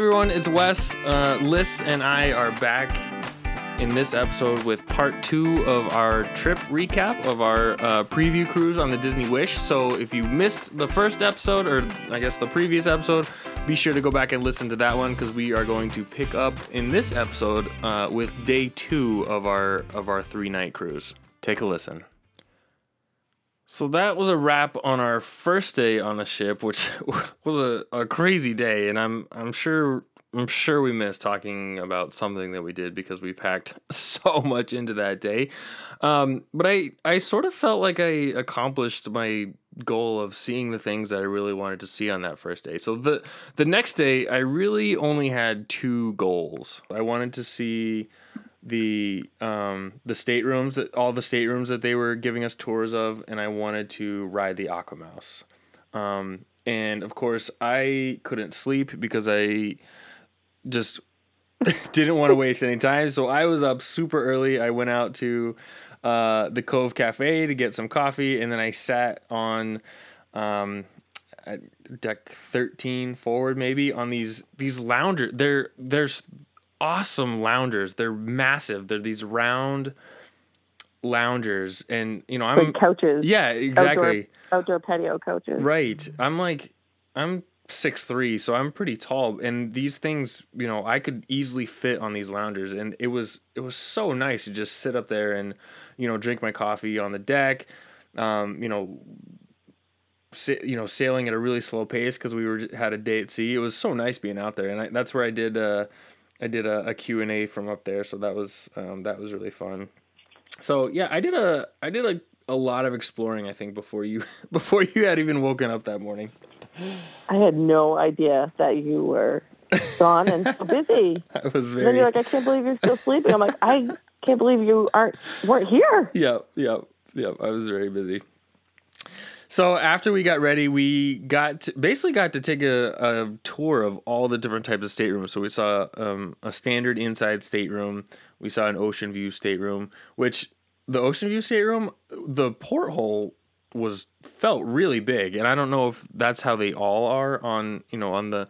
everyone, it's Wes. Uh, Liz and I are back in this episode with part two of our trip recap of our uh, preview cruise on the Disney Wish. So if you missed the first episode, or I guess the previous episode, be sure to go back and listen to that one because we are going to pick up in this episode uh, with day two of our of our three night cruise. Take a listen. So that was a wrap on our first day on the ship, which was a, a crazy day, and I'm I'm sure I'm sure we missed talking about something that we did because we packed so much into that day. Um, but I I sort of felt like I accomplished my goal of seeing the things that I really wanted to see on that first day. So the the next day I really only had two goals. I wanted to see the um the staterooms that all the staterooms that they were giving us tours of and I wanted to ride the AquaMouse. Um and of course I couldn't sleep because I just didn't want to waste any time. So I was up super early. I went out to uh, the Cove Cafe to get some coffee and then I sat on um deck 13 forward maybe on these these lounger they're there's awesome loungers. They're massive. They're these round loungers, and you know I'm Like couches. yeah exactly Outdoor, outdoor patio couches. right. I'm like I'm six three, so I'm pretty tall, and these things you know I could easily fit on these loungers, and it was it was so nice to just sit up there and you know drink my coffee on the deck, um, you know. You know, sailing at a really slow pace because we were had a day at sea. It was so nice being out there, and I, that's where I did uh, I did a, a Q and A from up there, so that was um, that was really fun. So yeah, I did a I did a, a lot of exploring. I think before you before you had even woken up that morning. I had no idea that you were gone and so busy. I was And then very you're like, I can't believe you're still sleeping. I'm like, I can't believe you aren't weren't here. yeah yeah yeah. I was very busy. So after we got ready, we got to, basically got to take a, a tour of all the different types of staterooms. So we saw um, a standard inside stateroom. We saw an ocean view stateroom, which the ocean view stateroom, the porthole was felt really big, and I don't know if that's how they all are on you know on the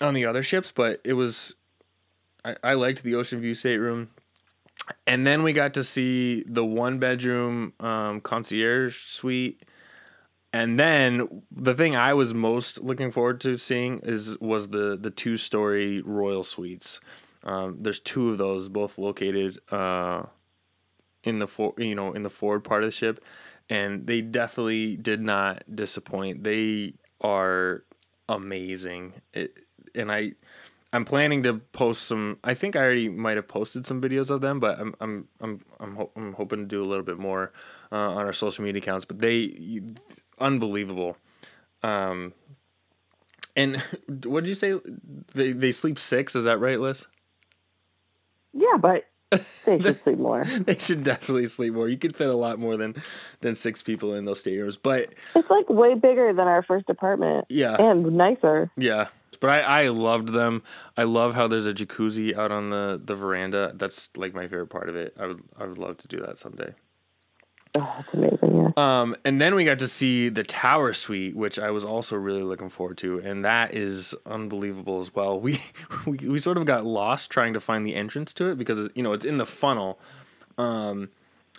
on the other ships, but it was I, I liked the ocean view stateroom. And then we got to see the one bedroom um, concierge suite. And then the thing I was most looking forward to seeing is was the the two story royal suites. Um, there's two of those, both located uh, in the for, you know in the forward part of the ship, and they definitely did not disappoint. They are amazing. It, and I I'm planning to post some. I think I already might have posted some videos of them, but I'm I'm I'm I'm, ho- I'm hoping to do a little bit more uh, on our social media accounts. But they unbelievable. Um, and what did you say? They they sleep six. Is that right, Liz? Yeah, but they should sleep more. They should definitely sleep more. You could fit a lot more than than six people in those staterooms. But It's like way bigger than our first apartment. Yeah. And nicer. Yeah. But I, I loved them. I love how there's a jacuzzi out on the, the veranda. That's like my favorite part of it. I would I would love to do that someday. Oh, that's amazing, yeah. Um, and then we got to see the tower suite, which I was also really looking forward to, and that is unbelievable as well. We we, we sort of got lost trying to find the entrance to it because you know it's in the funnel, um,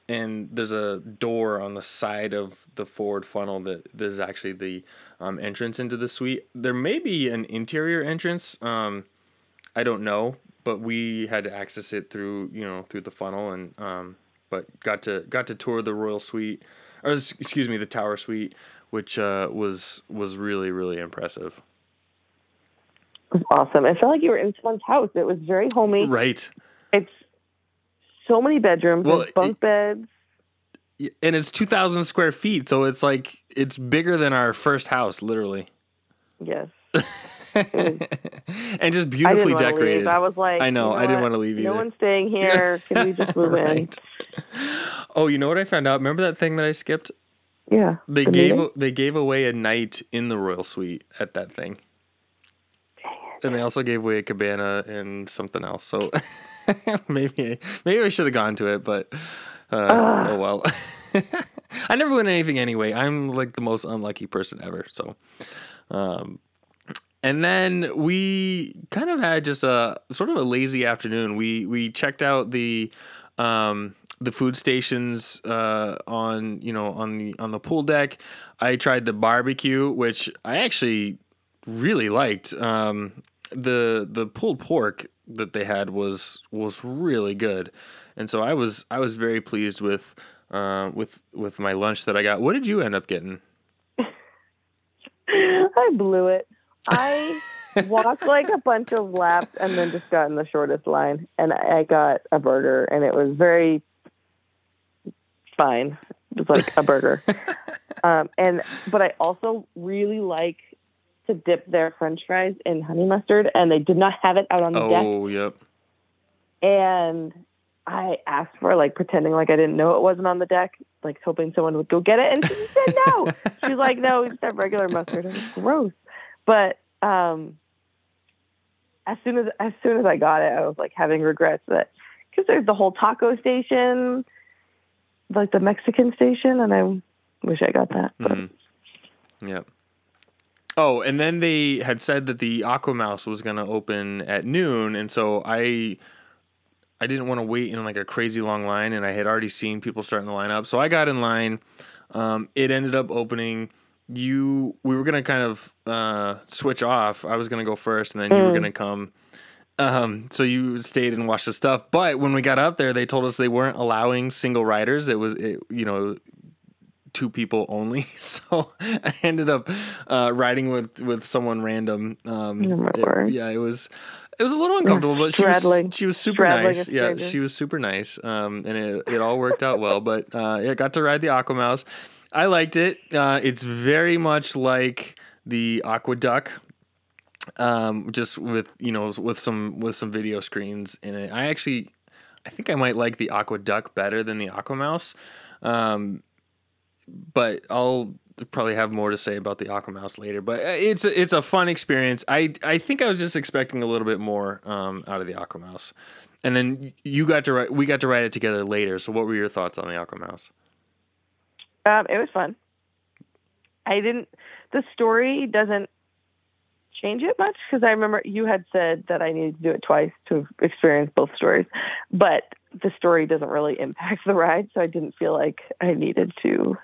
and there's a door on the side of the forward funnel that there's actually the um, entrance into the suite. There may be an interior entrance. Um, I don't know, but we had to access it through you know through the funnel and um, but got to got to tour the royal suite or excuse me the tower suite which uh, was was really really impressive It was awesome. I felt like you were in someone's house. It was very homey. right It's so many bedrooms, Well, bunk beds. And it's 2000 square feet so it's like it's bigger than our first house literally Yes. and just beautifully want to decorrated leave. I was like, I know, you I didn't what? wanna leave you. No one's staying here. Can we just move in? Oh you know what i found out remember that thing that i skipped Yeah. they The gave meeting? they gave away a night in the royal suite at that thing and they also gave away a cabana and something else so maybe maybe i should have gone to it but uh, oh well i never win anything anyway i'm like the most unlucky person ever so um and then we kind of had just a sort of a lazy afternoon. We we checked out the um, the food stations uh, on you know on the on the pool deck. I tried the barbecue, which I actually really liked. Um, the the pulled pork that they had was was really good, and so I was I was very pleased with uh, with with my lunch that I got. What did you end up getting? I blew it. I walked like a bunch of laps and then just got in the shortest line. And I got a burger, and it was very fine. It was like a burger. um, and but I also really like to dip their French fries in honey mustard, and they did not have it out on the deck. Oh, yep. And I asked for like pretending like I didn't know it wasn't on the deck, like hoping someone would go get it, and she said no. She's like, no, it's just have regular mustard. I was gross. But um, as soon as as soon as I got it, I was like having regrets that because there's the whole taco station, like the Mexican station, and I wish I got that. Mhm. Yep. Oh, and then they had said that the AquaMouse was going to open at noon, and so I I didn't want to wait in like a crazy long line, and I had already seen people starting to line up, so I got in line. Um, it ended up opening. You, we were gonna kind of uh, switch off. I was gonna go first, and then you were Mm. gonna come. Um, so you stayed and watched the stuff. But when we got up there, they told us they weren't allowing single riders. It was, it, you know, two people only. So I ended up uh, riding with with someone random. Um, Oh, it- yeah, it was it was a little uncomfortable, but she was she was super nice. Yeah, she was super nice. Um, and it it all worked out well. But uh, yeah, got to ride the AquaMouse. I liked it. Uh, it's very much like the AquaDuck um, just with you know with some with some video screens in it. I actually I think I might like the AquaDuck better than the AquaMouse, um, but I'll probably have more to say about the AquaMouse later. But uh, it's a, it's a fun experience. I I think I was just expecting a little bit more um, out of the AquaMouse, and then you got to write we got to write it together later. So what were your thoughts on the AquaMouse? Um, it was fun. I didn't. The story doesn't change it much because I remember you had said that I needed to do it twice to experience both stories, but the story doesn't really impact the ride, so I didn't feel like I needed to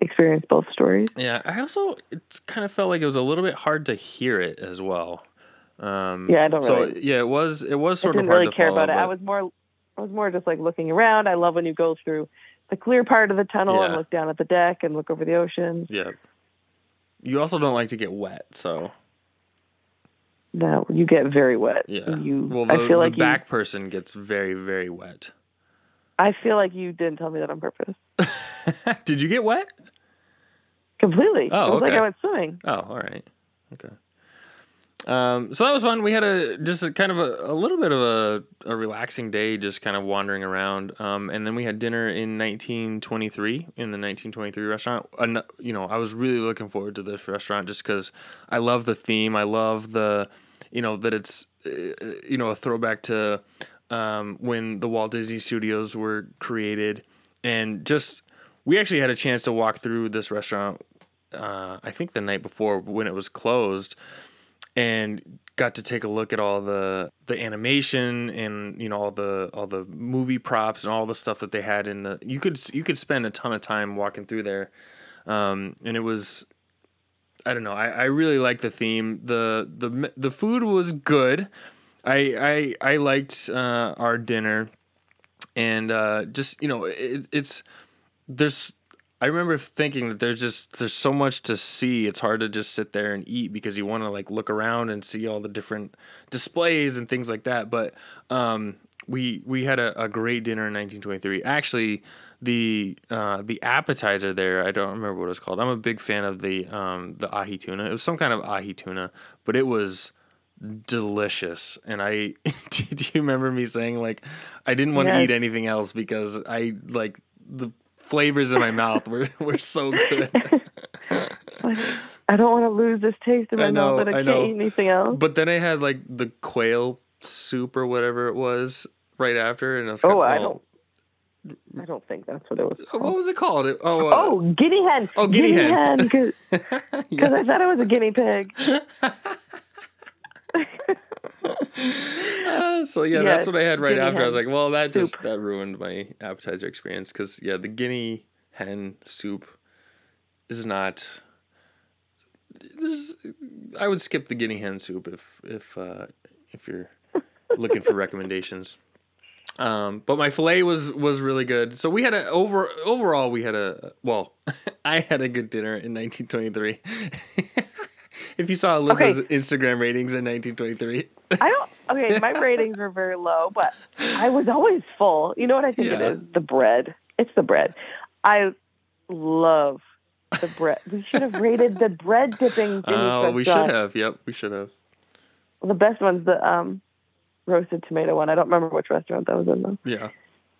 experience both stories. Yeah, I also it kind of felt like it was a little bit hard to hear it as well. Um, Yeah, I don't so really- yeah, it was it was sort of didn't hard really care follow, about it. I was more, I was more just like looking around. I love when you go through the clear part of the tunnel and look down at the deck and look over the ocean. Yeah. You also don't like to get wet, so No, you get very wet. yeah. You, well, the, I feel the like you back person gets very very wet. I feel like you didn't tell me that on purpose. Did you get wet? Completely. Oh, it was like. I went swimming. Oh, all right. Okay. Um, so that was fun. We had a just a kind of a, a little bit of a, a relaxing day, just kind of wandering around. Um, and then we had dinner in 1923 in the 1923 restaurant. An- you know, I was really looking forward to this restaurant just because I love the theme. I love the, you know, that it's, uh, you know, a throwback to um, when the Walt Disney Studios were created, and just we actually had a chance to walk through this restaurant. Uh, I think the night before when it was closed, and got to take a look at all the the animation and you know all the all the movie props and all the stuff that they had in the. You could you could spend a ton of time walking through there, um, and it was. I don't know. I, I really like the theme. the the The food was good. I I I liked uh, our dinner, and uh, just you know it, it's there's I remember thinking that there's just there's so much to see. It's hard to just sit there and eat because you want to like look around and see all the different displays and things like that. But um, we we had a, a great dinner in 1923. Actually, the uh, the appetizer there I don't remember what it was called. I'm a big fan of the um, the ahi tuna. It was some kind of ahi tuna, but it was delicious. And I do you remember me saying like I didn't want to eat anything else because I like the flavors in my mouth were, were so good. I don't want to lose this taste in my I know, mouth, but I, I can't know. eat anything else. But then I had like the quail soup or whatever it was right after, and I was oh, kinda, I don't. I don't think that's what it was. What was it called? It- Oh, uh, Oh, guinea hen. Oh, guinea hen. Because I thought it was a guinea pig. Uh, so yeah, Yeah, that's what I had right after. I was like, well, that just soup. that ruined my appetizer experience because yeah, the guinea hen soup is not. This, I would skip the guinea hen soup if if uh, if you're looking for recommendations. Um, but my fillet was was really good. So we had a over overall we had a well, I had a good dinner in 1923. if you saw Alyssa's Instagram ratings in 1923, I don't. Okay, my ratings were very low, but I was always full. You know what I think Yeah. it is? The bread. It's the bread. I love the bread. We should have rated the bread dipping. Oh, we should have. Yep, we should have. The best one's the um, roasted tomato one. I don't remember which restaurant that was in though. Yeah.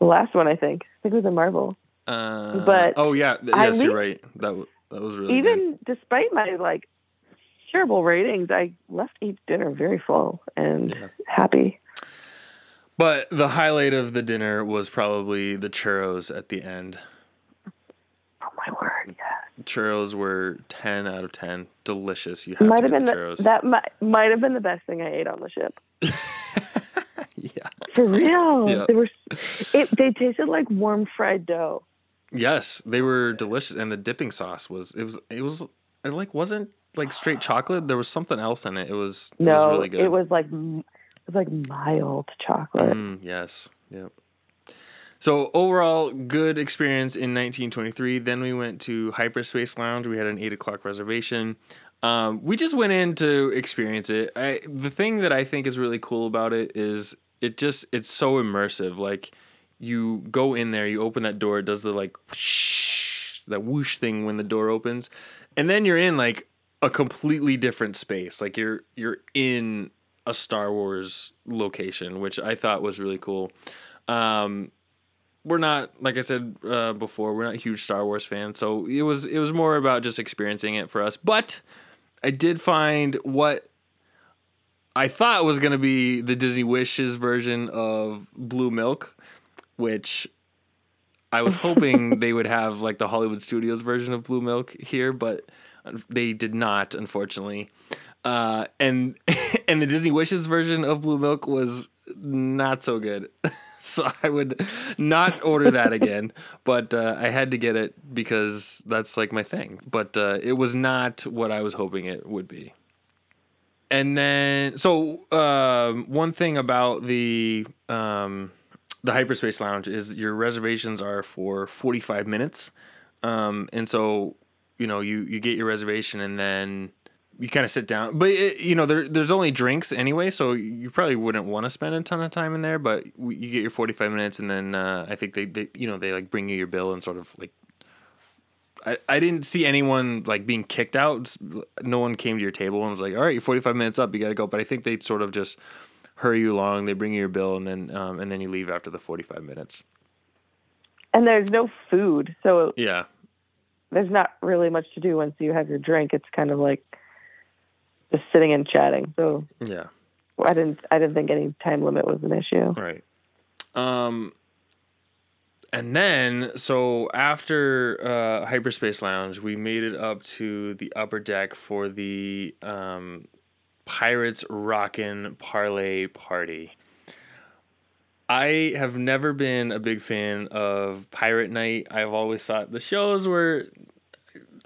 The last one, I think. I think it was in Marvel. Uh, But oh yeah, th- I yes, you're right. That w- that was really Even despite my like terrible ratings, I left each dinner very full and Yeah. happy. But the highlight of the dinner was probably the churros at the end. Oh my word! Yeah. Churros were ten out of ten. Delicious. You have might to have been the the, churros. that might might have been the best thing I ate on the ship. yeah. For real, Yeah. they were. It, they tasted like warm fried dough. Yes, they were delicious, and the dipping sauce was it was it was it like wasn't like straight chocolate. There was something else in it. It was it No, was really good. it was like it was like mild chocolate. Mm, yes. Yep. So overall, good experience in 1923. Then we went to Hyperspace Lounge. We had an eight o'clock reservation. Um, we just went in to experience it. I, the thing that I think is really cool about it is it just it's so immersive. Like you go in there, you open that door, it does the like whoosh, that whoosh thing when the door opens, and then you're in like a completely different space. Like you're you're in a Star Wars location, which I thought was really cool. Um, we're not like I said uh, before, we're not huge Star Wars fans, so it was it was more about just experiencing it for us. But I did find what I thought was going to be the Disney Wish's version of Blue Milk, which I was hoping they would have like the Hollywood Studios version of Blue Milk here, but they did not, unfortunately. Uh, and and the Disney Wish's version of Blue Milk was not so good. so I would not order that again. But uh, I had to get it because that's like my thing. But uh, it was not what I was hoping it would be. And then, so um, one thing about the um, the hyperspace lounge is your reservations are for 45 minutes um, and so you know you you get your reservation and then you kind of sit down but it, you know there, there's only drinks anyway so you probably wouldn't want to spend a ton of time in there but you get your 45 minutes and then uh, i think they, they you know they like bring you your bill and sort of like I, I didn't see anyone like being kicked out. No one came to your table and was like, "All right, you're 45 minutes up. You got to go." But I think they sort of just hurry you along. They bring you your bill and then um, and then you leave after the 45 minutes. And there's no food, so Yeah, there's not really much to do once you have your drink. It's kind of like just sitting and chatting. So yeah, I didn't I didn't think any time limit was an issue. right. Um, and then so after uh, hyperspace lounge, we made it up to the upper deck for the um, Pirates Rockin' Parlay Party. I have never been a big fan of Pirate Night. I've always thought the shows were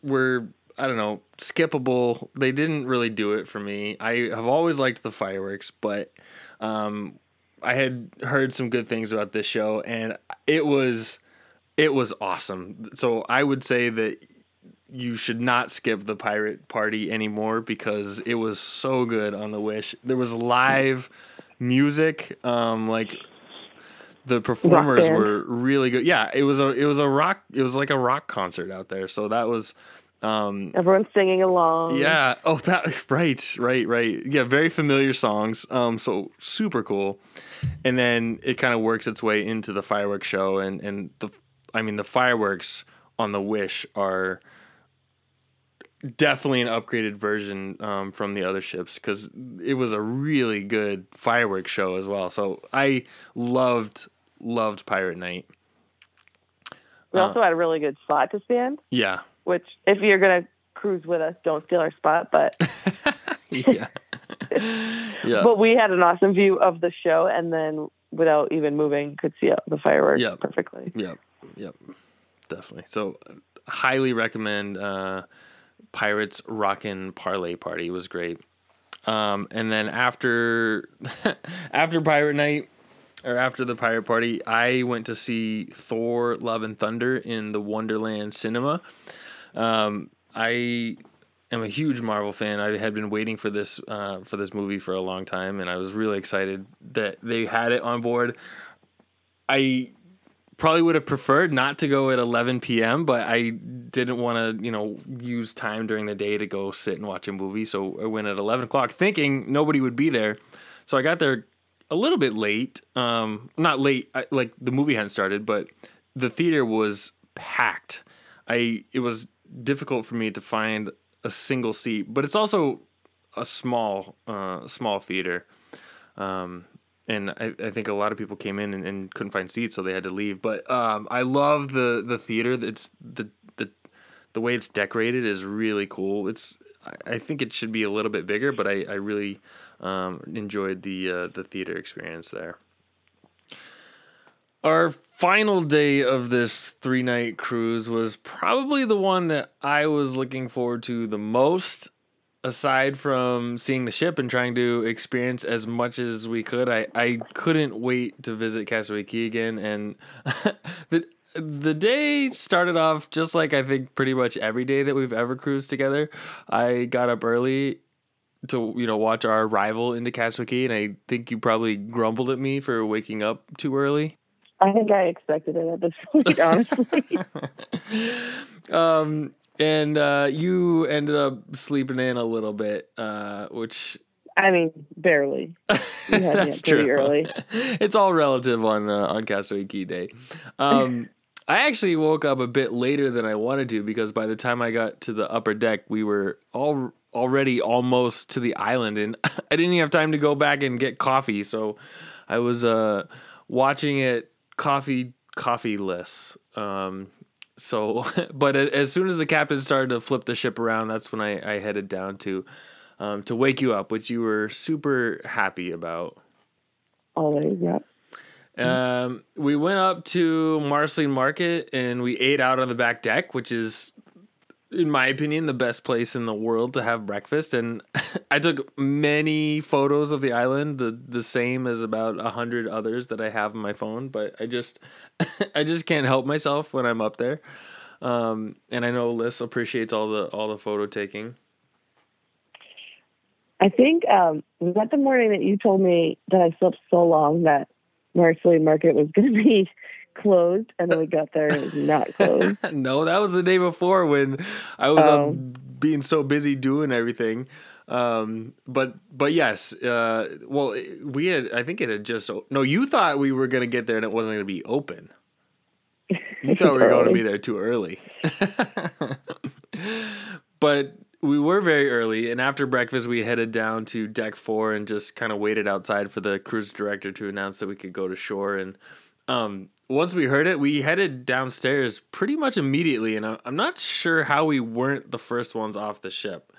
were I don't know skippable. They didn't really do it for me. I have always liked the fireworks, but um, I had heard some good things about this show, and it was it was awesome. So I would say that you should not skip the pirate party anymore because it was so good on the Wish. There was live music, um, like the performers were really good. Yeah, it was a it was a rock it was like a rock concert out there. So that was um Everyone's singing along. yeah. Oh, that right, right, right. Yeah, very familiar songs. Um, so super cool. And then it kind of works its way into the fireworks show, and and the, I mean, the fireworks on the Wish are definitely an upgraded version um, from the other ships because it was a really good fireworks show as well. So I loved loved Pirate Night. We Uh, also had a really good spot to stand, Yeah, which if you're gonna cruise with us, don't steal our spot. But yeah, yeah. But we had an awesome view of the show, and then without even moving, could see the fireworks Yep. perfectly. Yep. Yep. Definitely. So, highly recommend uh, Pirates Rockin' Parlay Party. It was great. Um, and then after after Pirate Night or after the Pirate Party, I went to see Thor: Love and Thunder in the Wonderland Cinema. Um, I am a huge Marvel fan. I had been waiting for this uh, for this movie for a long time, and I was really excited that they had it on board. I probably would have preferred not to go at 11 p.m., but I didn't want to, you know, use time during the day to go sit and watch a movie. So I went at 11 o'clock thinking nobody would be there. So I got there a little bit late. Um, not late, I, like the movie hadn't started, but the theater was packed. I it was difficult for me to find a single seat, but it's also a small, uh, small theater. Um, and I, I think a lot of people came in and, and couldn't find seats, so they had to leave. But um, I love the the theater. It's the the the way it's decorated is really cool. It's I- think it should be a little bit bigger, but I I really um, enjoyed the uh, the theater experience there. Our final day of this three night cruise was probably the one that I was looking forward to the most aside from seeing the ship and trying to experience as much as we could, I, I couldn't wait to visit Castaway Cay again. And the the day started off just like I think pretty much every day that we've ever cruised together. I got up early to you know watch our arrival into Castle Key, and I think you probably grumbled at me for waking up too early. I think I expected it at this point, honestly. Um, and uh, you ended up sleeping in a little bit, uh, which I mean, barely. That's true. early. it's all relative on uh, on Castaway Cay Day. Um, I actually woke up a bit later than I wanted to because by the time I got to the upper deck, we were all already almost to the island, and I didn't even have time to go back and get coffee. So I was uh, watching it coffee coffeeless. Um, so, but as soon as the captain started to flip the ship around, that's when I, I headed down to um, to wake you up, which you were super happy about. Always, yeah. Um, we went up to Marceline Market and we ate out on the back deck, which is, in my opinion, the best place in the world to have breakfast. And I took many photos of the island, the the same as about a hundred others that I have on my phone. But I just, I just can't help myself when I'm up there. Um, and I know Liz appreciates all the all the photo taking. I think um, was that the morning that you told me that I slept so long that Marceline Market was going to be closed, and then we got there and it was not closed. no, that was the day before when I was Oh. up being so busy doing everything. Um, but but yes, uh, well, we had I think it had just no. You thought we were gonna get there and it wasn't gonna be open. You thought we were going to be there too early. but we were very early, and after breakfast, we headed down to deck four and just kind of waited outside for the cruise director to announce that we could go to shore. And um, once we heard it, we headed downstairs pretty much immediately. And I'm not sure how we weren't the first ones off the ship.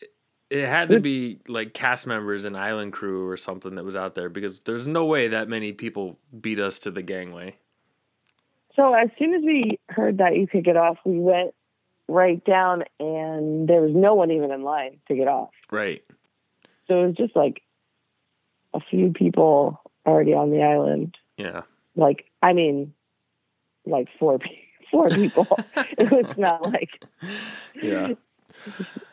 It- It had to be like cast members and island crew or something that was out there because there's no way that many people beat us to the gangway. So as soon as we heard that you could get off, we went right down, and there was no one even in line to get off. Right. So it was just like a few people already on the island. Yeah. Like, I mean, like four four people. it was not like Yeah.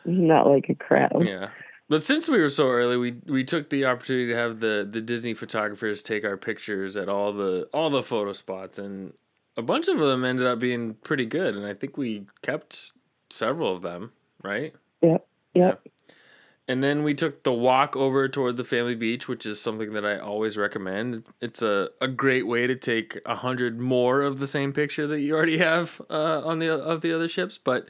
not like a crowd. Yeah. But since we were so early, we we took the opportunity to have the the Disney photographers take our pictures at all the all the photo spots and a bunch of them ended up being pretty good and I think we kept several of them, right? Yep. Yep. And then we took the walk over toward the family beach, which is something that I always recommend. It's a, a great way to take a hundred more of the same picture that you already have uh, on the of the other ships, but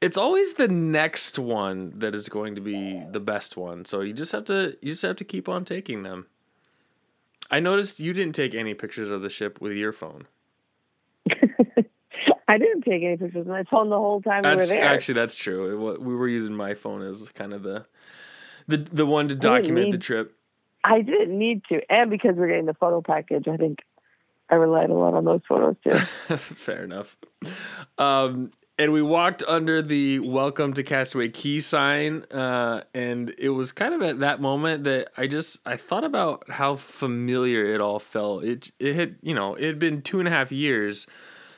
it's always the next one that is going to be the best one. So you just have to you just have to keep on taking them. I noticed you didn't take any pictures of the ship with your phone. I didn't take any pictures of my phone the whole time we were there. actually that's true. It, we were using my phone as kind of the the the one to document need- the trip. I didn't need to, and because we're getting the photo package, I think I relied a lot on those photos too. Fair enough. Um, and we walked under the "Welcome to Castaway Cay" sign, uh, and it was kind of at that moment that I just I thought about how familiar it all felt. It it had you know it had been two and a half years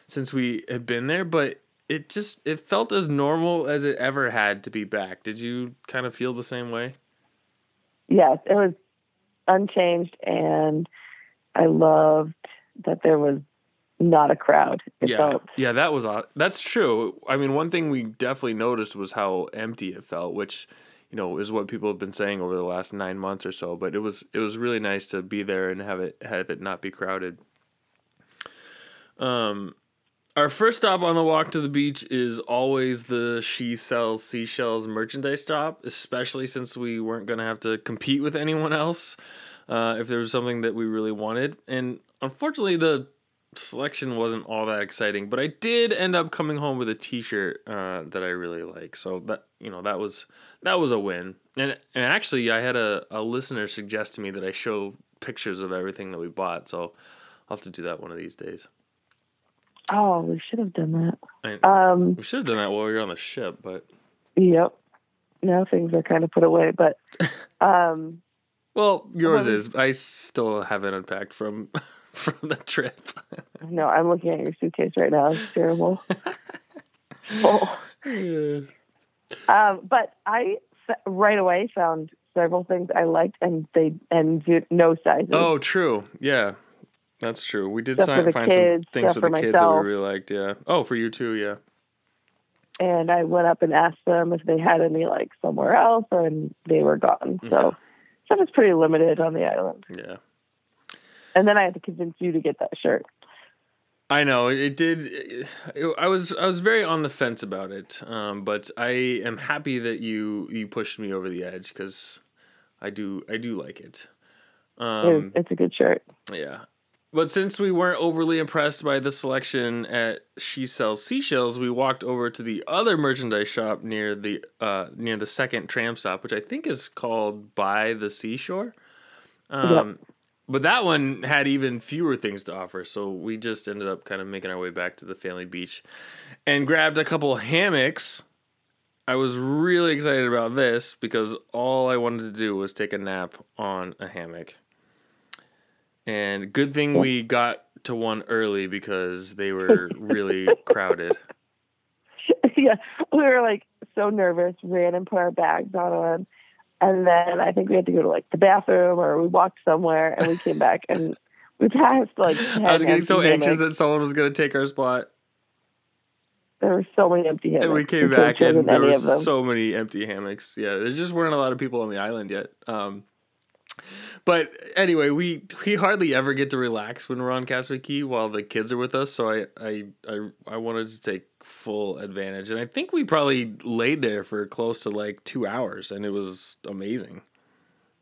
since we had been there, but it just it felt as normal as it ever had to be back. Did you kind of feel the same way? yes, it was unchanged, and I loved that there was not a crowd. It yeah, felt yeah, that was that's true. I mean, one thing we definitely noticed was how empty it felt, which you know is what people have been saying over the last nine months or so. But it was it was really nice to be there and have it have it not be crowded. Um, our first stop on the walk to the beach is always the She Sells Seashells merchandise stop, especially since we weren't gonna have to compete with anyone else. Uh, if there was something that we really wanted, and unfortunately the selection wasn't all that exciting, but I did end up coming home with a T-shirt uh, that I really like. So that you know that was that was a win. And and actually, I had a, a listener suggest to me that I show pictures of everything that we bought. So I'll have to do that one of these days. Oh, we should have done that. I, Um, we should have done that while we were on the ship, but yep. Now things are kind of put away, but um, well, yours Um, is. I still haven't unpacked from from the trip. no, I'm looking at your suitcase right now. It's terrible. oh. yeah. Um, but I right away found several things I liked, and they and no sizes. Oh, true. Yeah, that's true. We did for sign, find kids, some things stuff for the for kids that we really liked. Yeah. Oh, for you too. Yeah. And I went up and asked them if they had any like somewhere else, and they were gone. So stuff is pretty limited on the island. Yeah. And then I had to convince you to get that shirt. I know it did. It, I was I was very on the fence about it, um, but I am happy that you you pushed me over the edge because I do I do like it. It- Um, it's a good shirt. yeah, but since we weren't overly impressed by the selection at She Sells Seashells, we walked over to the other merchandise shop near the uh, near the second tram stop, which I think is called By the Seashore. Um, But that one had even fewer things to offer, so we just ended up kind of making our way back to the family beach and grabbed a couple hammocks. I was really excited about this because all I wanted to do was take a nap on a hammock. And good thing we got to one early because they were really crowded. yeah, we were like so nervous, ran and put our bags on them. And then I think we had to go to like the bathroom or we walked somewhere and we came back and we passed like 10 I was getting so anxious that someone was going to take our spot. there were so many empty hammocks. And we came back and there were so many empty hammocks. Yeah, there just weren't a lot of people on the island yet. Um, but anyway, we we hardly ever get to relax when we're on Castaway Cay while the kids are with us. So I I I, I wanted to take full advantage, and I think we probably laid there for close to like two hours, and it was amazing.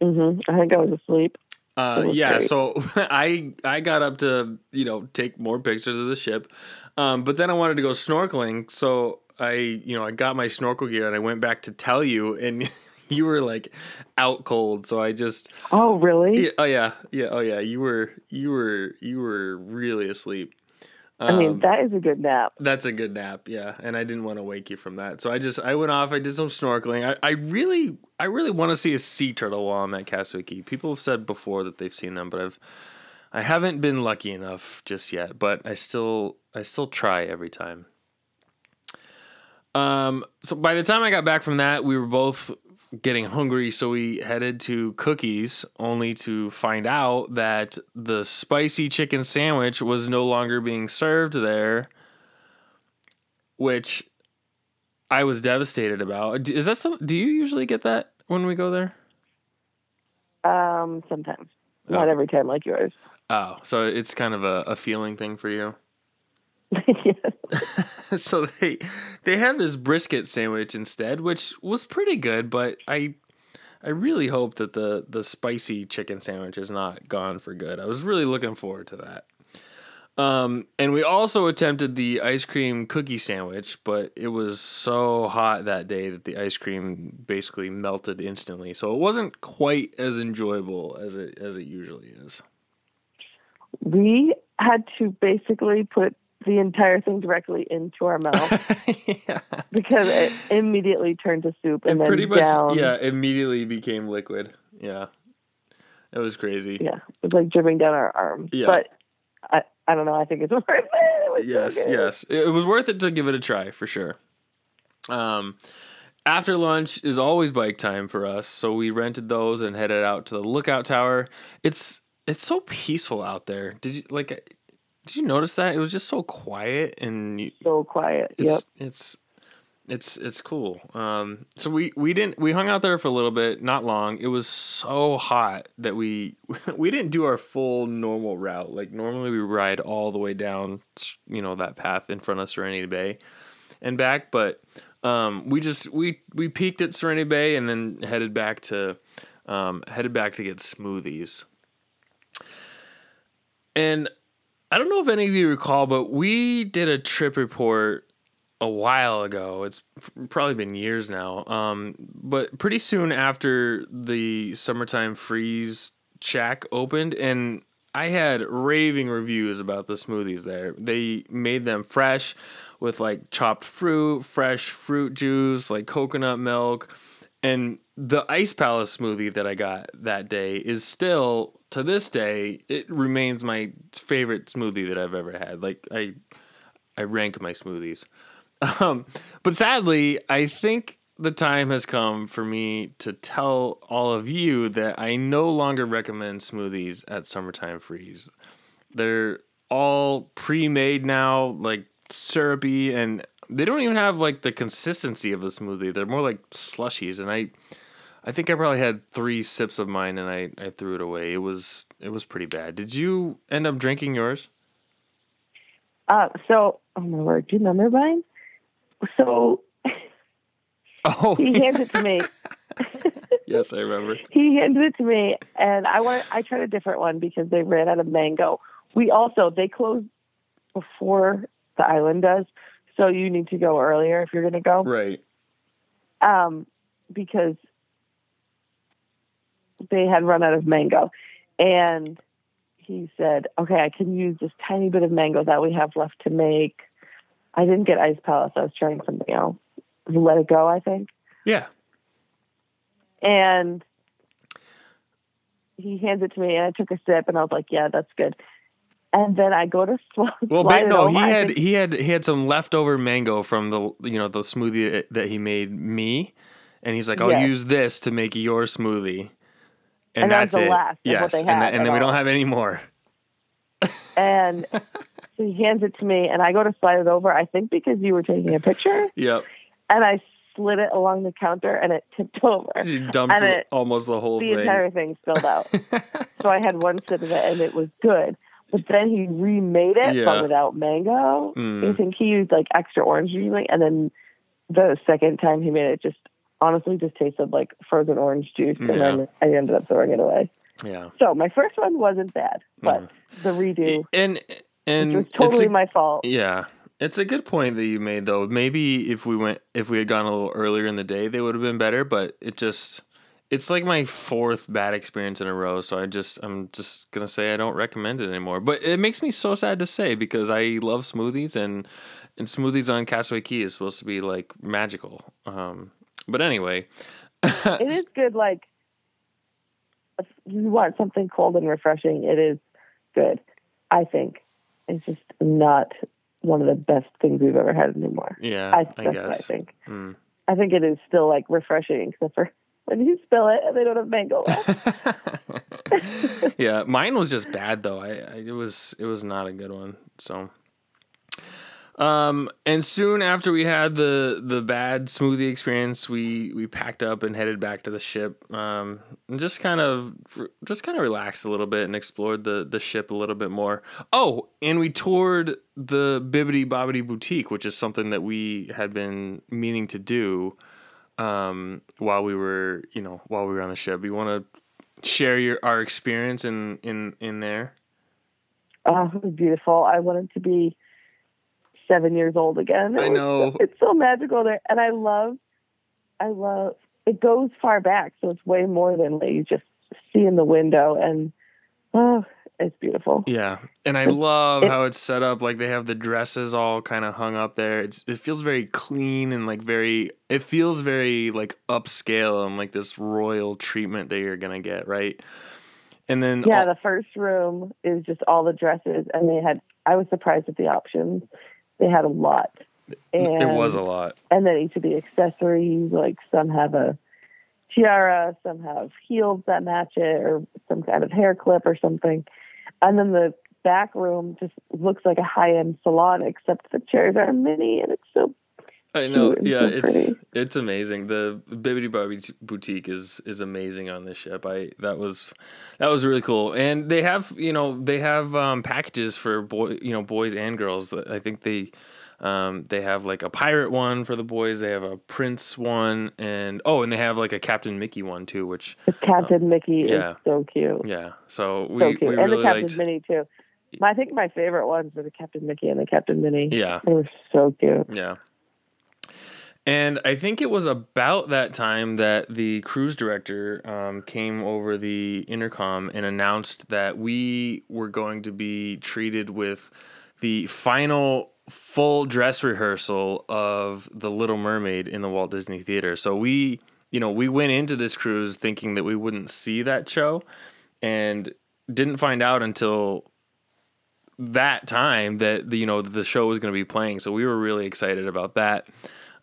hmm I think I was asleep. Uh, was yeah, great. so I I got up to you know take more pictures of the ship, um, but then I wanted to go snorkeling, so I you know I got my snorkel gear and I went back to tell you, and you were like out cold, so I just Oh, really? yeah, oh yeah yeah oh yeah you were you were you were really asleep. I mean, Um, that is a good nap. that's a good nap, yeah. And I didn't want to wake you from that. So I just I went off, I did some snorkeling. I, I really I really want to see a sea turtle while I'm at Castaway People have said before that they've seen them, but I've I haven't been lucky enough just yet, but I still I still try every time. Um so by the time I got back from that, we were both getting hungry, so we headed to Cookie's only to find out that the spicy chicken sandwich was no longer being served there which I was devastated about. Is that some? Do you usually get that when we go there? Um, sometimes. Not every time like yours. Oh, so it's kind of a, a feeling thing for you. so they they have this brisket sandwich instead, which was pretty good, but I I really hope that the the spicy chicken sandwich is not gone for good. I was really looking forward to that. Um, and we also attempted the ice cream cookie sandwich, but it was so hot that day that the ice cream basically melted instantly. So it wasn't quite as enjoyable as it as it usually is. We had to basically put the entire thing directly into our mouth yeah. because it immediately turned to soup and It then pretty much down. yeah, immediately became liquid. Yeah. It was crazy. Yeah, it was like dripping down our arms. Yeah. But I, I don't know. I think it's worth it. it was so yes, yes. It was worth it to give it a try for sure. Um, after lunch is always bike time for us, so we rented those and headed out to the lookout tower. It's it's so peaceful out there. Did you like? Did you notice that it was just so quiet and you, So quiet. it's yep. it's it's it's cool. Um, so we we didn't we hung out there for a little bit, not long. It was so hot that we we didn't do our full normal route. Like normally we ride all the way down, you know, that path in front of Serenity Bay and back, but um, we just we we peaked at Serenity Bay and then headed back to um, headed back to get smoothies. And I don't know if any of you recall, but we did a trip report a while ago. It's probably been years now. Um, but pretty soon after the summertime freeze shack opened, and I had raving reviews about the smoothies there. They made them fresh with like chopped fruit, fresh fruit juice, like coconut milk. And the Ice Palace smoothie that I got that day is still to this day it remains my favorite smoothie that I've ever had. Like I I rank my smoothies. Um, but sadly, I think the time has come for me to tell all of you that I no longer recommend smoothies at Summertime Freeze. They're all pre-made now, like syrupy, and they don't even have like the consistency of a smoothie. They're more like slushies, and I, I think I probably had three sips of mine, and I, I threw it away. It was it was pretty bad. Did you end up drinking yours? Uh, so, oh my word, do you remember mine? So Oh, he handed it to me. yes, I remember. he handed it to me, and I want. I tried a different one because they ran out of mango. We also they closed before the island does, so you need to go earlier if you're going to go. Right. um, because they had run out of mango. And he said, okay, I can use this tiny bit of mango that we have left to make. I didn't get Ice Palace. I was trying something else. Let it go, I think. Yeah. And he hands it to me, and I took a sip, and I was like, yeah, that's good. And then I go to sw- Well, but no, he had think- he had he had some leftover mango from the you know the smoothie that he made me, and he's like, I'll Yes. use this to make your smoothie, and, And that that's the it. last yes, and, and then we don't have any more. and so he hands it to me, and I go to slide it over. I think because you were taking a picture. Yep, and I slid it along the counter and it tipped over. she dumped it- almost the whole The thing. entire thing spilled out. so I had one sip of it and it was good. But then he remade it Yeah. but without mango. Mm. I think he used like extra orange or something. And then the second time he made it just honestly just tasted like frozen orange juice. And then I ended up throwing it away. yeah, So my first one wasn't bad, but the redo and and which was it's totally a- my fault. Yeah. It's a good point that you made though. Maybe if we went if we had gone a little earlier in the day, they would have been better, but it just it's like my fourth bad experience in a row, so I just I'm just going to say I don't recommend it anymore. But it makes me so sad to say because I love smoothies and and smoothies on Castaway Cay is supposed to be like magical. Um but anyway, it is good. Like, if you want something cold and refreshing, it is good. I think it's just not one of the best things we've ever had anymore. yeah, I, I, what I think. Mm. I think it is still like refreshing, except for when you spill it and they don't have mango left. yeah, mine was just bad though. I, I it was it was not a good one. So um and soon after we had the the bad smoothie experience, we we packed up and headed back to the ship. Um and just kind of just kind of relaxed a little bit and explored the the ship a little bit more. Oh, and we toured the Bibbidi Bobbidi boutique, which is something that we had been meaning to do um while we were, you know, while we were on the ship. We want to share your our experience in in in there? Oh, it was beautiful. I wanted to be seven years old again. It I know. so- it's so magical there, and I love, I love. It goes far back, so it's way more than like you just see in the window, and oh, it's beautiful. Yeah, and I love how it's set up. Like they have the dresses all kind of hung up there. It's it feels very clean and like very. It feels very like upscale and like this royal treatment that you're gonna get, right? And then Yeah, all- the first room is just all the dresses, and they had. I was surprised at the options. They had a lot, and it was a lot. and then each of the accessories, like some have a tiara, some have heels that match it, or some kind of hair clip or something. And then the back room just looks like a high end salon, except the chairs are mini, and it's so I know. Yeah, so it's pretty. it's amazing. The Bibbidi t- boutique is is amazing on this ship. I that was that was really cool. And they have you know they have um, packages for boy you know boys and girls. I think they um, they have like a pirate one for the boys. They have a prince one, and oh, and they have like a Captain Mickey one too. Which the Captain Mickey yeah. is so cute, yeah, so we so cute, we and really the Captain liked. Minnie too. I think my favorite ones were the Captain Mickey and the Captain Minnie. Yeah. They were so cute. Yeah. And I think it was about that time that the cruise director um, came over the intercom and announced that we were going to be treated with the final full dress rehearsal of The Little Mermaid in the Walt Disney Theater. So we, you know, we went into this cruise thinking that we wouldn't see that show and didn't find out until that time that the you know the show was going to be playing. So we were really excited about that.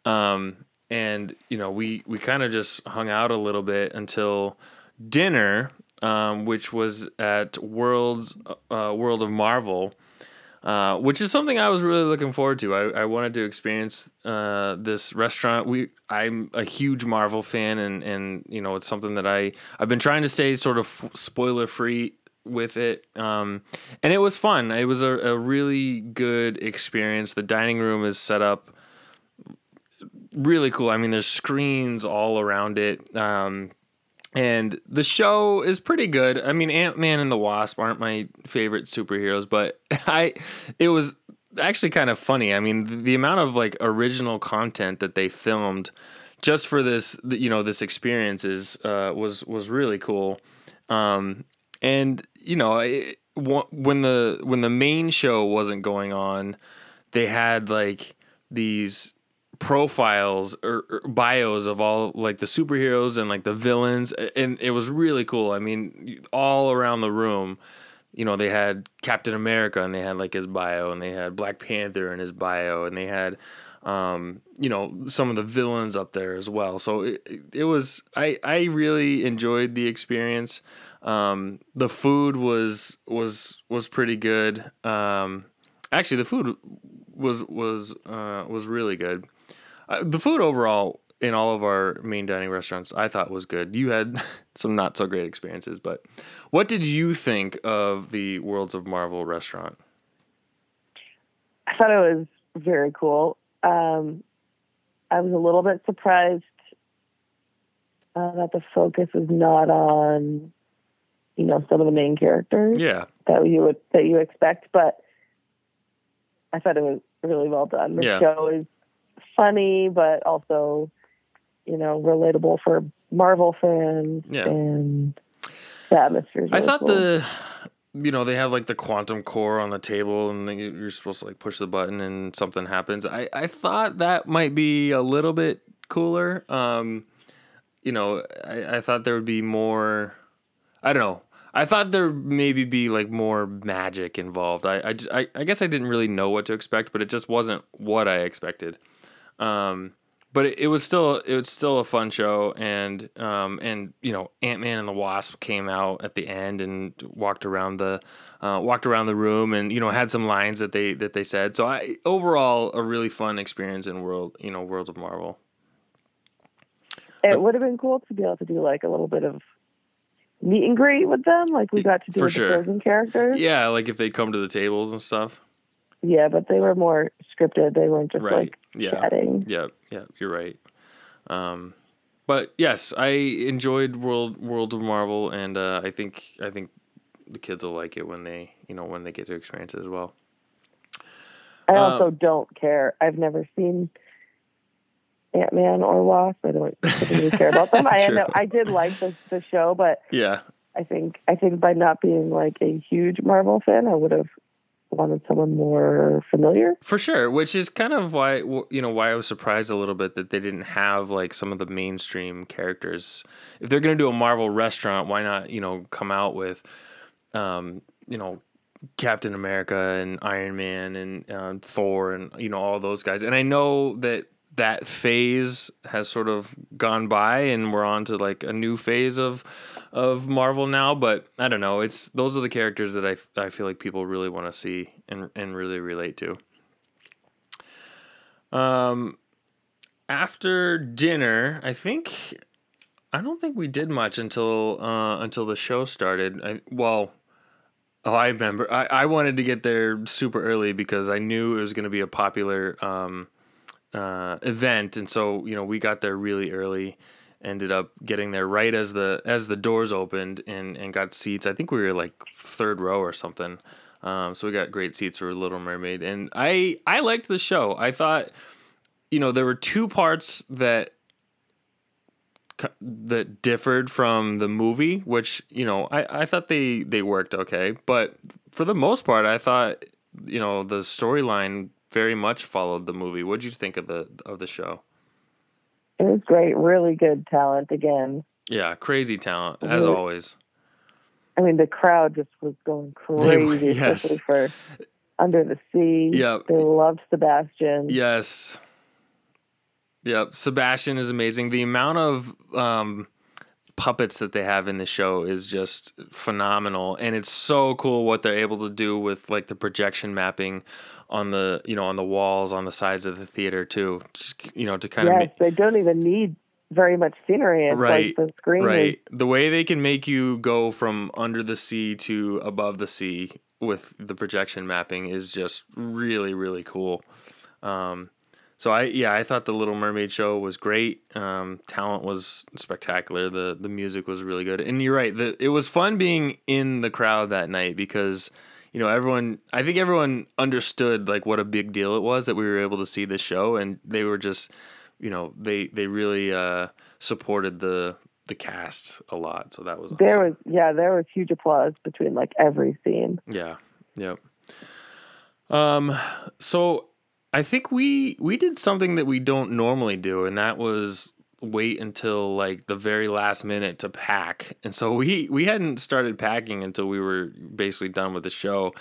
Um and you know we we kind of just hung out a little bit until dinner um which was at world's uh, world of marvel uh, which is something I was really looking forward to. I, I wanted to experience uh, this restaurant. We I'm a huge Marvel fan, and and you know it's something that I I've been trying to stay sort of f- spoiler free with it. Um, and it was fun. It was a, a really good experience. The dining room is set up really cool. I mean, there's screens all around it. Um, and the show is pretty good. I mean, Ant Man and the Wasp aren't my favorite superheroes, but I it was actually kind of funny. I mean, the, the amount of like original content that they filmed just for this, you know, this experience is uh, was was really cool. Um, and you know, it, when the when the main show wasn't going on, they had like these profiles or, or bios of all like the superheroes and like the villains and it was really cool. I mean all around the room you know they had captain america and they had like his bio and they had black panther and his bio and they had um, you know some of the villains up there as well. So it, it was i i really enjoyed the experience. Um, the food was was was pretty good. Um, actually the food was was uh, was really good uh, the food overall in all of our main dining restaurants I thought was good. You had some not so great experiences, but what did you think of the Worlds of Marvel restaurant? I thought it was very cool. Um, I was a little bit surprised uh, that the focus was not on, you know, some of the main characters Yeah, that you would that you expect, but I thought it was really well done. The Yeah. show is funny, but also, you know, relatable for Marvel fans, Yeah. and the atmosphere. I really thought cool. the you know they have like the quantum core on the table and you're supposed to like push the button and something happens. I I thought that might be a little bit cooler. Um, you know, I I thought there would be more. I don't know. I thought there maybe be like more magic involved. I I, just, I I guess I didn't really know what to expect, but it just wasn't what I expected. Um, but it, it was still it was still a fun show, and um, and you know Ant Man and the Wasp came out at the end and walked around the uh, walked around the room, and you know had some lines that they that they said. So I overall a really fun experience in world you know World of Marvel. it would have been cool to be able to do like a little bit of meet and greet with them, like we got to do with sure. the Frozen characters. Yeah, like if they'd come to the tables and stuff. Yeah, but they were more scripted. They weren't just Right. like Yeah. chatting. Yeah, yeah, you're right. Um, but yes, I enjoyed World World of Marvel, and uh, I think I think the kids will like it when they you know when they get to experience it as well. I Um, also don't care. I've never seen Ant Man or Wasp. I don't particularly care about them. I know I did like the the show, but Yeah, I think I think by not being like a huge Marvel fan, I would have wanted someone more familiar. For sure, which is kind of why you know why I was surprised a little bit that they didn't have like some of the mainstream characters. If they're gonna do a Marvel restaurant, why not you know come out with, um, you know, Captain America and Iron Man and um, Thor and you know all those guys. And I know that that phase has sort of gone by and we're on to like a new phase of of Marvel now, but I don't know. It's those are the characters that I, I feel like people really want to see and and really relate to. Um after dinner, I think I don't think we did much until uh until the show started. I well Oh, I remember. I, I wanted to get there super early because I knew it was going to be a popular um, uh, event, and so you know we got there really early. Ended up getting there right as the as the doors opened and and got seats. I think we were like third row or something. Um, so we got great seats for Little Mermaid, and I I liked the show. I thought, you know, there were two parts that that differed from the movie, which you know I, I thought they they worked okay, but for the most part, I thought you know the storyline very much followed the movie. What did you think of the of the show? It was great, really good talent again. Yeah, crazy talent as always. I mean, the crowd just was going crazy, yes. especially for Under the Sea. Yep. They loved Sebastian. Yes. Yep. Sebastian is amazing. The amount of um, puppets that they have in the show is just phenomenal, and it's so cool what they're able to do with like the projection mapping on the you know on the walls on the sides of the theater too. Just, you know to kind of Yes, they don't even need very much scenery. It's Right, like the screen right the way they can make you go from under the sea to above the sea with the projection mapping is just really really cool um so i yeah i thought the little mermaid show was great um talent was spectacular the the music was really good and you're right the, it was fun being in the crowd that night because you know everyone i think everyone understood like what a big deal it was that we were able to see this show and they were just you know they they really uh supported the the cast a lot so that was there was yeah, there was huge applause between like every scene. yeah yep um so i think we we did something that we don't normally do and that was wait until like the very last minute to pack. And so we we hadn't started packing until we were basically done with the show.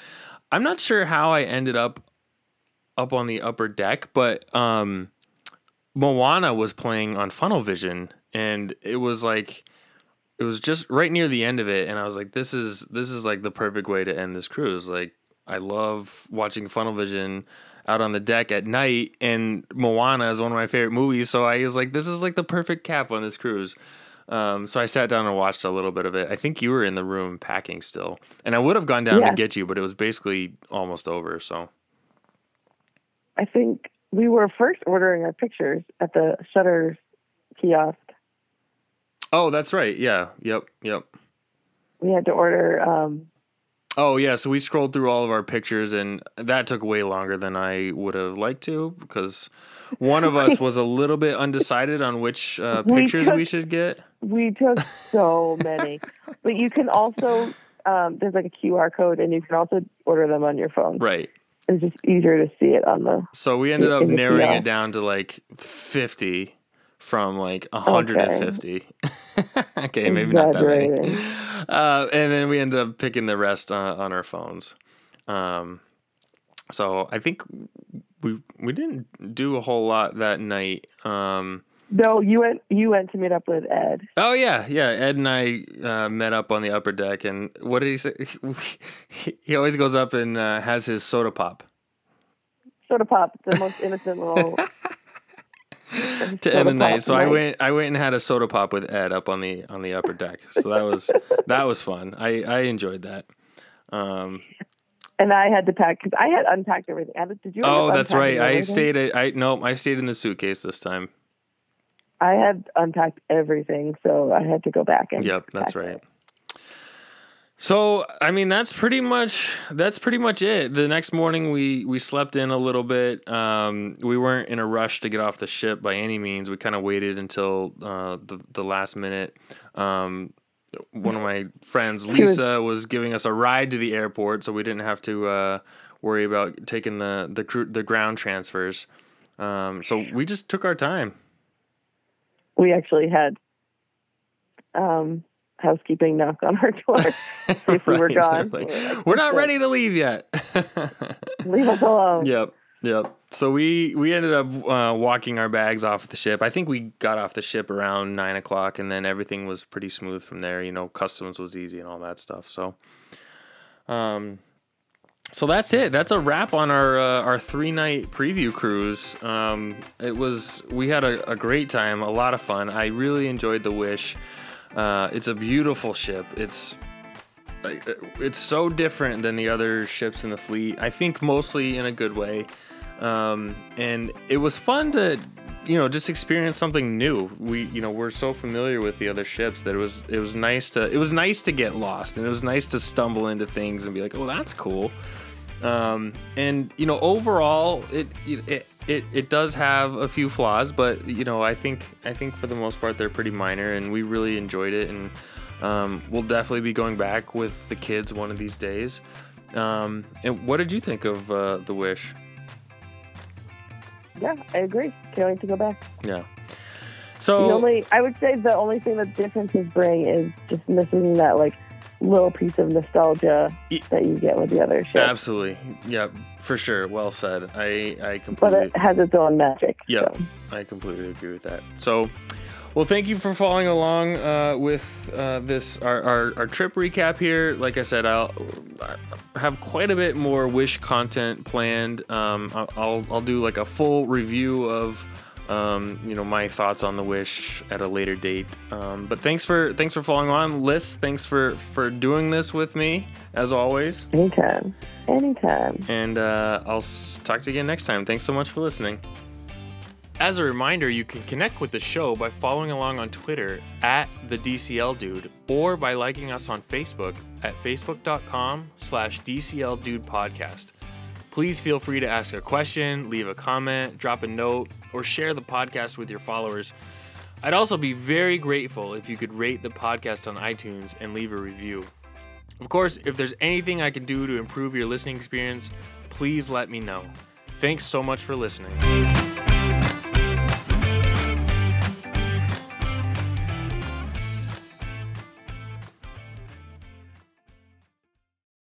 I'm not sure how i ended up up on the upper deck but um Moana was playing on Funnel Vision, and it was like it was just right near the end of it, and I was like, "This is this is like the perfect way to end this cruise." Like, I love watching Funnel Vision out on the deck at night, and Moana is one of my favorite movies, so I was like, "This is like the perfect cap on this cruise." Um, so I sat down and watched a little bit of it. I think you were in the room packing still, and I would have gone down Yeah. to get you, but it was basically almost over. So I think we were first ordering our pictures at the Shutter kiosk. Oh, that's right. Yeah. Yep. Yep. We had to order um Oh yeah, so we scrolled through all of our pictures, and that took way longer than I would have liked to because one of us was a little bit undecided on which uh, pictures we took- should get. we took so many. But you can also um there's like a QR code and you can also order them on your phone. Right. It's just easier to see it on the So we ended up narrowing it down to like fifty from like hundred and fifty. Okay. maybe not that many. Uh, and then we ended up picking the rest on, on our phones. Um, so I think we we didn't do a whole lot that night. Um, No, you went you went to meet up with Ed. Oh yeah, yeah. Ed and I uh, met up on the upper deck, and what did he say? he always goes up and uh, has his soda pop Soda Pop, the most innocent little to end the night. So I went, I went and had a soda pop with Ed up on the on the upper deck. So that was that was fun. I I enjoyed that. Um, and I had to pack because I had unpacked everything. Did you? oh, that's right. I stayed at I nope. I stayed in the suitcase this time. I had unpacked everything, so I had to go back and. Yep, that's right. it. So I mean that's pretty much that's pretty much it. The next morning we we slept in a little bit. Um, we weren't in a rush to get off the ship by any means. We kind of waited until uh, the the last minute. Um, one of my friends, Lisa, was giving us a ride to the airport, so we didn't have to uh, worry about taking the the cru- the ground transfers. Um, so we just took our time. We actually had um, housekeeping knock on our door if we were gone. Like, like, we're not ready to leave yet. Leave us alone. Yep. Yep. So we we ended up uh, walking our bags off the ship. I think we got off the ship around nine o'clock, and then everything was pretty smooth from there. You know, customs was easy and all that stuff. So, um, so that's it. That's a wrap on our uh, our three night preview cruise. Um, it was we had a, a great time, a lot of fun. I really enjoyed the Wish. Uh, it's a beautiful ship. It's uh, it's so different than the other ships in the fleet. I think mostly in a good way. Um, and it was fun to, you know, just experience something new. We, you know, we're so familiar with the other ships that it was it was nice to it was nice to get lost and it was nice to stumble into things and be like, oh, that's cool. Um, and you know, overall, it it it it it does have a few flaws, but you know, I think I think for the most part they're pretty minor, and we really enjoyed it, and um, we'll definitely be going back with the kids one of these days. Um, and what did you think of uh, the Wish? Yeah, I agree. Can't wait to go back. Yeah. So The only I would say the only thing that differences bring is just missing that like little piece of nostalgia that you get with the other ships. absolutely, yeah, for sure. Well said. I I completely. But it has its own magic. Yeah, so. I completely agree with that. So, well, thank you for following along uh, with uh, this our, our, our trip recap here. Like I said, I'll I have quite a bit more Wish content planned. Um, I'll I'll do like a full review of. Um, you know my thoughts on the wish at a later date. Um, but thanks for thanks for following on, Liz. Thanks for for doing this with me as always. Anytime. Anytime. And uh, I'll talk to you again next time. Thanks so much for listening. As a reminder, you can connect with the show by following along on Twitter at the DCL Dude or by liking us on Facebook at facebook.com slash DCL Dude Podcast. Please feel free to ask a question, leave a comment, drop a note, or share the podcast with your followers. I'd also be very grateful if you could rate the podcast on iTunes and leave a review. Of course, if there's anything I can do to improve your listening experience, please let me know. Thanks so much for listening.